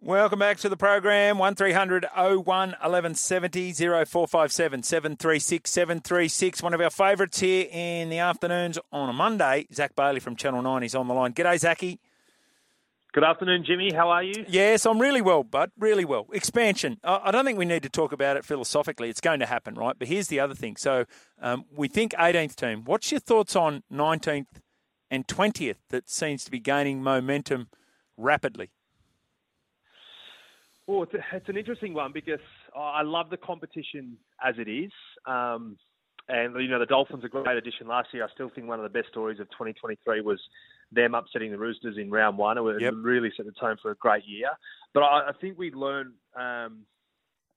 Welcome back to the program. 1300 01 1170 0457 736 736. One of our favourites here in the afternoons on a Monday. Zac Bailey from Channel 9 is on the line. G'day, Zachy. Good afternoon, Jimmy. How are you? Yes, I'm really well, bud. Really well. Expansion. I don't think we need to talk about it philosophically. It's going to happen, right? But here's the other thing. So um, we think 18th team. What's your thoughts on 19th and 20th that seems to be gaining momentum rapidly? Well, it's, a, it's an interesting one because I love the competition as it is. Um, and, you know, the Dolphins are a great addition last year. I still think one of the best stories of 2023 was them upsetting the Roosters in round one. It yep. really set the tone for a great year. But I, I think we learned um,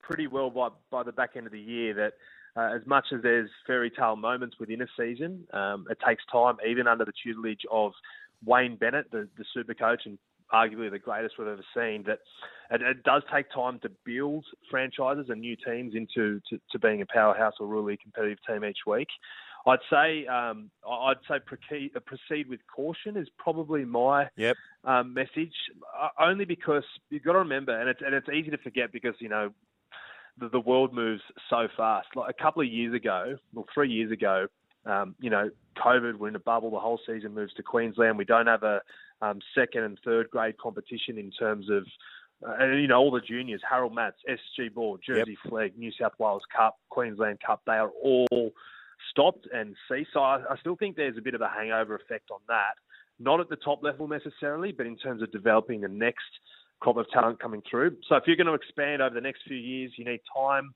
pretty well by, by the back end of the year that uh, as much as there's fairy tale moments within a season, um, it takes time, even under the tutelage of Wayne Bennett, the, the super coach and arguably the greatest we've ever seen. That it, it does take time to build franchises and new teams into to, to being a powerhouse or really competitive team each week. I'd say um, I'd say proceed with caution is probably my yep. um, message. Uh, only because you've got to remember, and it's and it's easy to forget because you know the, the world moves so fast. Like a couple of years ago, or three years ago, um, you know, COVID, we're in a bubble. The whole season moves to Queensland. We don't have a um, second and third grade competition in terms of, uh, and, you know, all the juniors, Harold Matts, SG Ball, Jersey yep. Flegg, New South Wales Cup, Queensland Cup, they are all stopped and ceased. So I, I still think there's a bit of a hangover effect on that. Not at the top level necessarily, but in terms of developing the next crop of talent coming through. So if you're going to expand over the next few years, you need time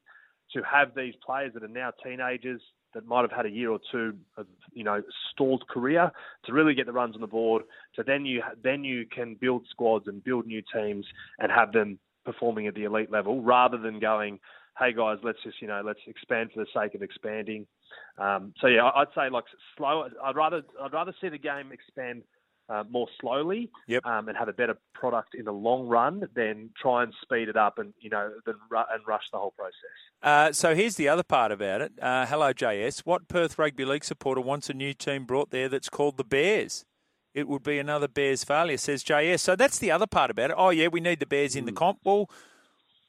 to have these players that are now teenagers that might have had a year or two of you know stalled career to really get the runs on the board. So then you then you can build squads and build new teams and have them performing at the elite level rather than going, hey guys, let's just you know let's expand for the sake of expanding. Um, so yeah, I'd say like slow. I'd rather I'd rather see the game expand uh, more slowly yep. um, and have a better product in the long run than try and speed it up and you know then ru- and rush the whole process. Uh, so here's the other part about it. Uh, hello, JS. What Perth Rugby League supporter wants a new team brought there that's called the Bears? It would be another Bears failure, says JS. So that's the other part about it. Oh yeah, we need the Bears in the hmm. comp. Well,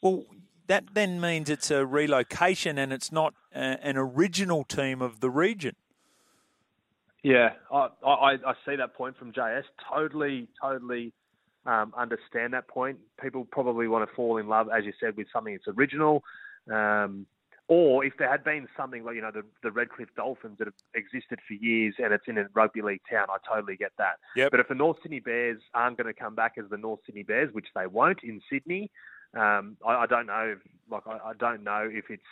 well, that then means it's a relocation and it's not a, uh, an original team of the region. Yeah, I, I, I see that point from JS. Totally, totally um, understand that point. People probably want to fall in love, as you said, with something that's original. Um, or if there had been something like, you know, the, the Redcliffe Dolphins that have existed for years and it's in a rugby league town, I totally get that. Yep. But if the North Sydney Bears aren't going to come back as the North Sydney Bears, which they won't in Sydney, um, I, I, don't know. If, like I, I, don't know if it's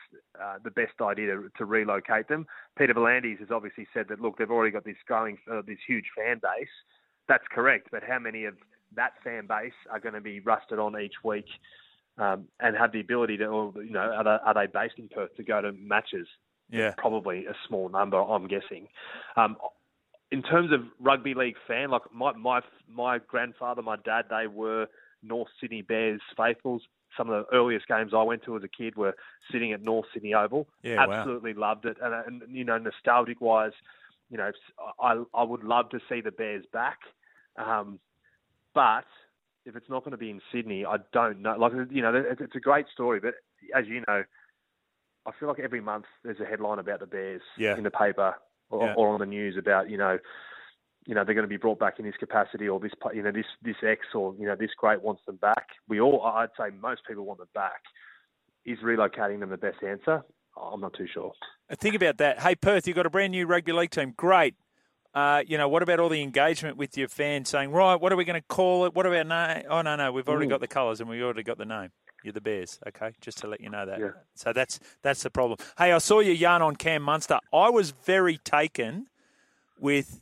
uh, the best idea to, to, relocate them. Peter V'landys has obviously said that look, they've already got this growing, uh, this huge fan base. That's correct, but how many of that fan base are going to be rusted on each week um, and have the ability to, or, you know, are they, are they, based in Perth to go to matches? Yeah, probably a small number, I'm guessing. Um, in terms of rugby league fan, like my my my grandfather, my dad, they were North Sydney Bears faithfuls. Some of the earliest games I went to as a kid were sitting at North Sydney Oval. Yeah, Absolutely wow. loved it. And, and, you know, nostalgic wise, you know, I, I would love to see the Bears back. Um, but if it's not going to be in Sydney, I don't know. Like, you know, it's a great story, but as you know, I feel like every month there's a headline about the Bears yeah. in the paper or, yeah. or on the news about, you know, you know they're going to be brought back in this capacity, or this you know this this X or you know this great wants them back. We all, I'd say, most people want them back. Is relocating them the best answer? I'm not too sure. Think about that. Hey Perth, you've got a brand new rugby league team. Great. Uh, you know, what about all the engagement with your fans saying, right, what are we going to call it? What about name? Oh, no, no, we've already Ooh. got the colours and we've already got the name. You're the Bears, okay? Just to let you know that. Yeah. So that's that's the problem. Hey, I saw your yarn on Cam Munster. I was very taken with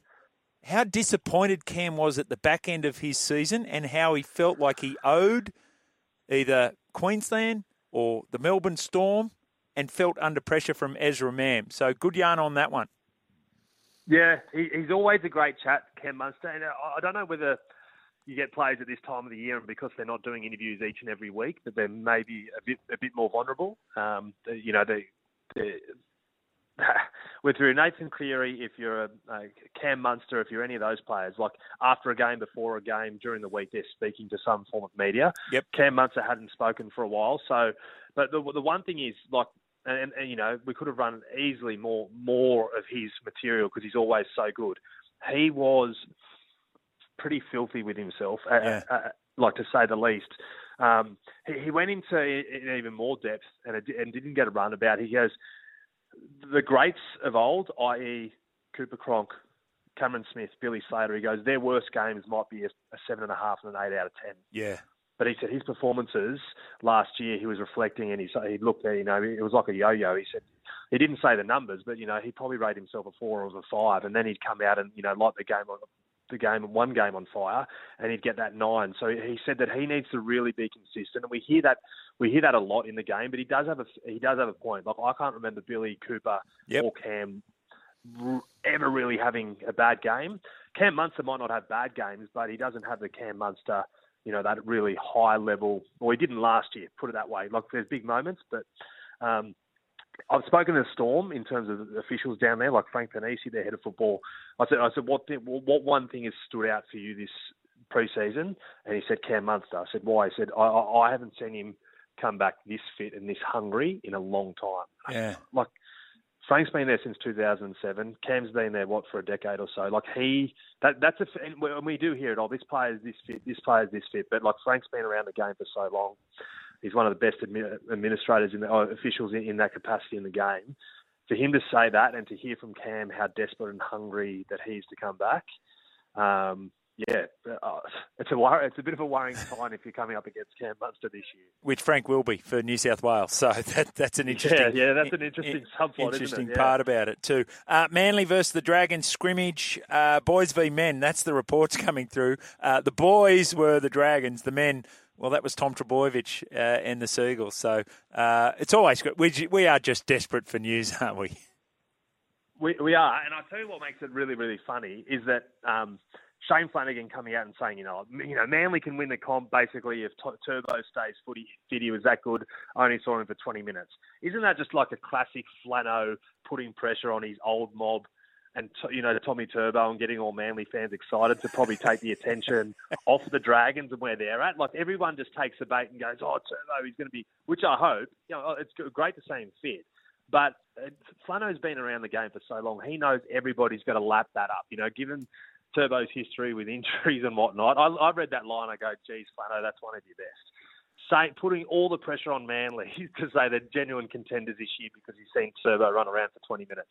how disappointed Cam was at the back end of his season and how he felt like he owed either Queensland or the Melbourne Storm and felt under pressure from Ezra Mam. So good yarn on that one. Yeah, he, he's always a great chat, Cam Munster. And I don't know whether you get players at this time of the year, and because they're not doing interviews each and every week, that they're maybe a bit a bit more vulnerable. Um, you know, they, they with through Nathan Cleary, if you're a, a Cam Munster, if you're any of those players, like after a game, before a game, during the week, they're speaking to some form of media. Yep. Cam Munster hadn't spoken for a while, so. But the the one thing is like and, and, you know we could have run easily more more of his material because he's always so good. He was pretty filthy with himself, yeah. uh, uh, like to say the least. Um, he, he, went into in even more depth and, it, and didn't get a run about. He goes the greats of old, i.e. Cooper Cronk, Cameron Smith, Billy Slater. He goes their worst games might be a, a seven and a half and an eight out of ten. Yeah. But he said his performances last year, he was reflecting and he, said he looked there, you know, it was like a yo-yo. He said he didn't say the numbers, but you know, he probably rated himself a four or a five, and then he'd come out and you know, like the game on the game one game on fire, and he'd get that nine. So he said that he needs to really be consistent, and we hear that we hear that a lot in the game. But he does have a he does have a point. Like I can't remember Billy Cooper yep. or Cam ever really having a bad game. Cam Munster might not have bad games, but he doesn't have the Cam Munster you know, that really high level. Well, he didn't last year, put it that way. Like there's big moments, but um, I've spoken to Storm in terms of officials down there, like Frank Ponissi, their head of football. I said, I said, what what one thing has stood out for you this preseason? And he said Cam Munster. I said, why? He said, I, I haven't seen him come back this fit and this hungry in a long time. Yeah. Like Frank's been there since 2007. Cam's been there what for a decade or so. Like he, that that's a, and we do hear it. Oh, this player's this fit, this player's this fit. But like Frank's been around the game for so long. He's one of the best administrators in the, oh, officials in, in that capacity in the game. For him to say that and to hear from Cam how desperate and hungry that he's to come back, um, yeah, uh, it's a wor- it's a bit of a worrying sign if you're coming up against Cam Munster this year, which Frank will be for New South Wales. So that that's an interesting yeah, yeah that's an interesting in, subplot, interesting yeah. part about it too. Uh, Manly versus the Dragons scrimmage, uh, boys v men. That's the reports coming through. Uh, the boys were the Dragons, the men. Well, that was Tom Trbojevic uh, and the Seagulls. So uh, it's always good. We, we are just desperate for news, aren't we? We, we are, and I tell you what makes it really, really funny is that um, Shane Flanagan coming out and saying, you know, you know, Manly can win the comp basically if Turbo stays footy fit. He was that good. I only saw him for 20 minutes. Isn't that just like a classic Flano putting pressure on his old mob? And you know Tommy Turbo and getting all Manly fans excited to probably take the attention off the Dragons and where they're at. Like everyone just takes the bait and goes, "Oh, Turbo, he's going to be," which I hope. You know, it's great to see him fit, but uh, Flano's been around the game for so long. He knows everybody's got to lap that up. You know, given Turbo's history with injuries and whatnot. I, I read that line. I go, geez, Flano, that's one of your best. Say, putting all the pressure on Manly to say they're genuine contenders this year because he's seen Turbo run around for 20 minutes.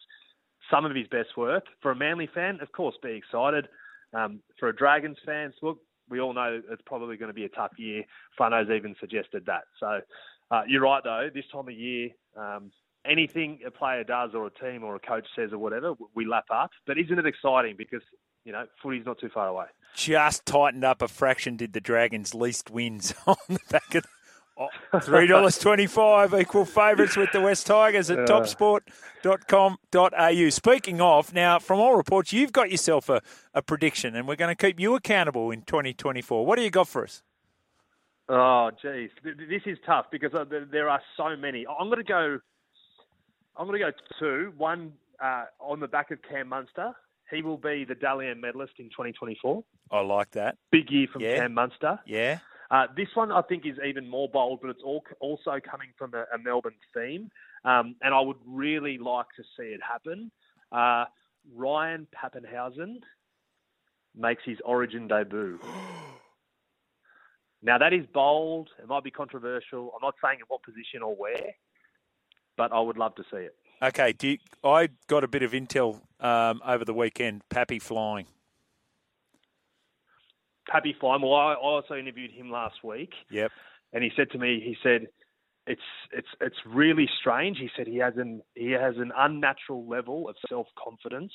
Some of his best work. For a Manly fan, of course, be excited. Um, for a Dragons fan, look, we all know it's probably going to be a tough year. Flano's even suggested that. So uh, you're right, though. This time of year, um, anything a player does or a team or a coach says or whatever, we lap up. But isn't it exciting? Because you know, footy's not too far away. Just tightened up a fraction. Did the Dragons least wins on the back of oh, three dollars twenty-five equal favourites with the West Tigers at topsport.com.au. Speaking of, now from all reports, you've got yourself a, a prediction, and we're going to keep you accountable in twenty twenty-four. What do you got for us? Oh, geez, this is tough because uh, there are so many. I'm going to go. I'm going to go two. One uh, on the back of Cam Munster he will be the Dally M medalist in 2024. I like that. Big year from yeah. Cam Munster. Yeah. Uh, this one I think is even more bold, but it's all, also coming from a, a Melbourne theme, um, and I would really like to see it happen. Uh, Ryan Papenhuyzen makes his Origin debut. now that is bold. It might be controversial. I'm not saying in what position or where, but I would love to see it. Okay, you, I got a bit of intel um, over the weekend. Pappy flying. Pappy flying. Well, I also interviewed him last week. Yep. And he said to me, he said, it's it's it's really strange. He said he has an he has an unnatural level of self confidence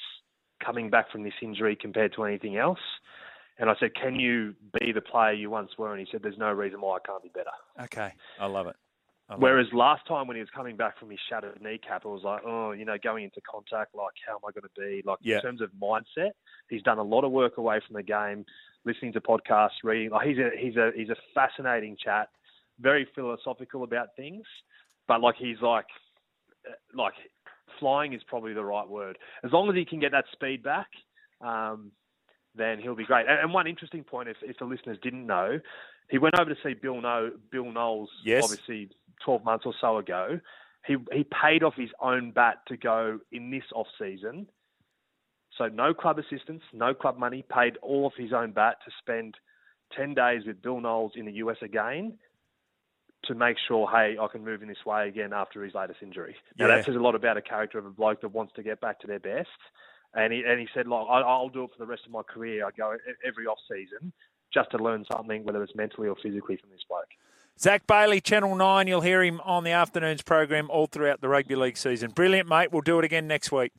coming back from this injury compared to anything else. And I said, Can you be the player you once were? And he said, There's no reason why I can't be better. Okay. I love it. Whereas last time when he was coming back from his shattered kneecap, it was like, oh, you know, going into contact, like, how am I going to be? Like, yeah. in terms of mindset, he's done a lot of work away from the game, listening to podcasts, reading. Like, he's a he's a he's a fascinating chat, very philosophical about things, but like he's like, like, flying is probably the right word. As long as he can get that speed back, um, then he'll be great. And, and one interesting point, if if the listeners didn't know, he went over to see Bill no, Bill Knowles, yes. obviously 12 months or so ago. He he paid off his own bat to go in this off season. So no club assistance, no club money, paid all of his own bat to spend 10 days with Bill Knowles in the US again to make sure, hey, I can move in this way again after his latest injury. Now Yeah. that says a lot about a character of a bloke that wants to get back to their best. And he and he said, like, I, I'll do it for the rest of my career. I go every off season just to learn something, whether it's mentally or physically, from this bloke. Zac Bailey, Channel 9. You'll hear him on the afternoons program all throughout the rugby league season. Brilliant, mate. We'll do it again next week.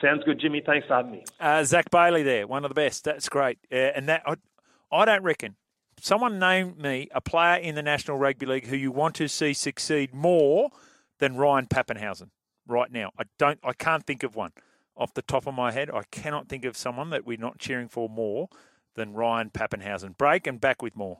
Sounds good, Jimmy. Thanks for having me. Uh, Zac Bailey there, one of the best. That's great. Uh, and that I, I don't reckon someone named me a player in the National Rugby League who you want to see succeed more than Ryan Papenhuyzen right now. I don't. I can't think of one off the top of my head. I cannot think of someone that we're not cheering for more than Ryan Papenhuyzen. Break and back with more.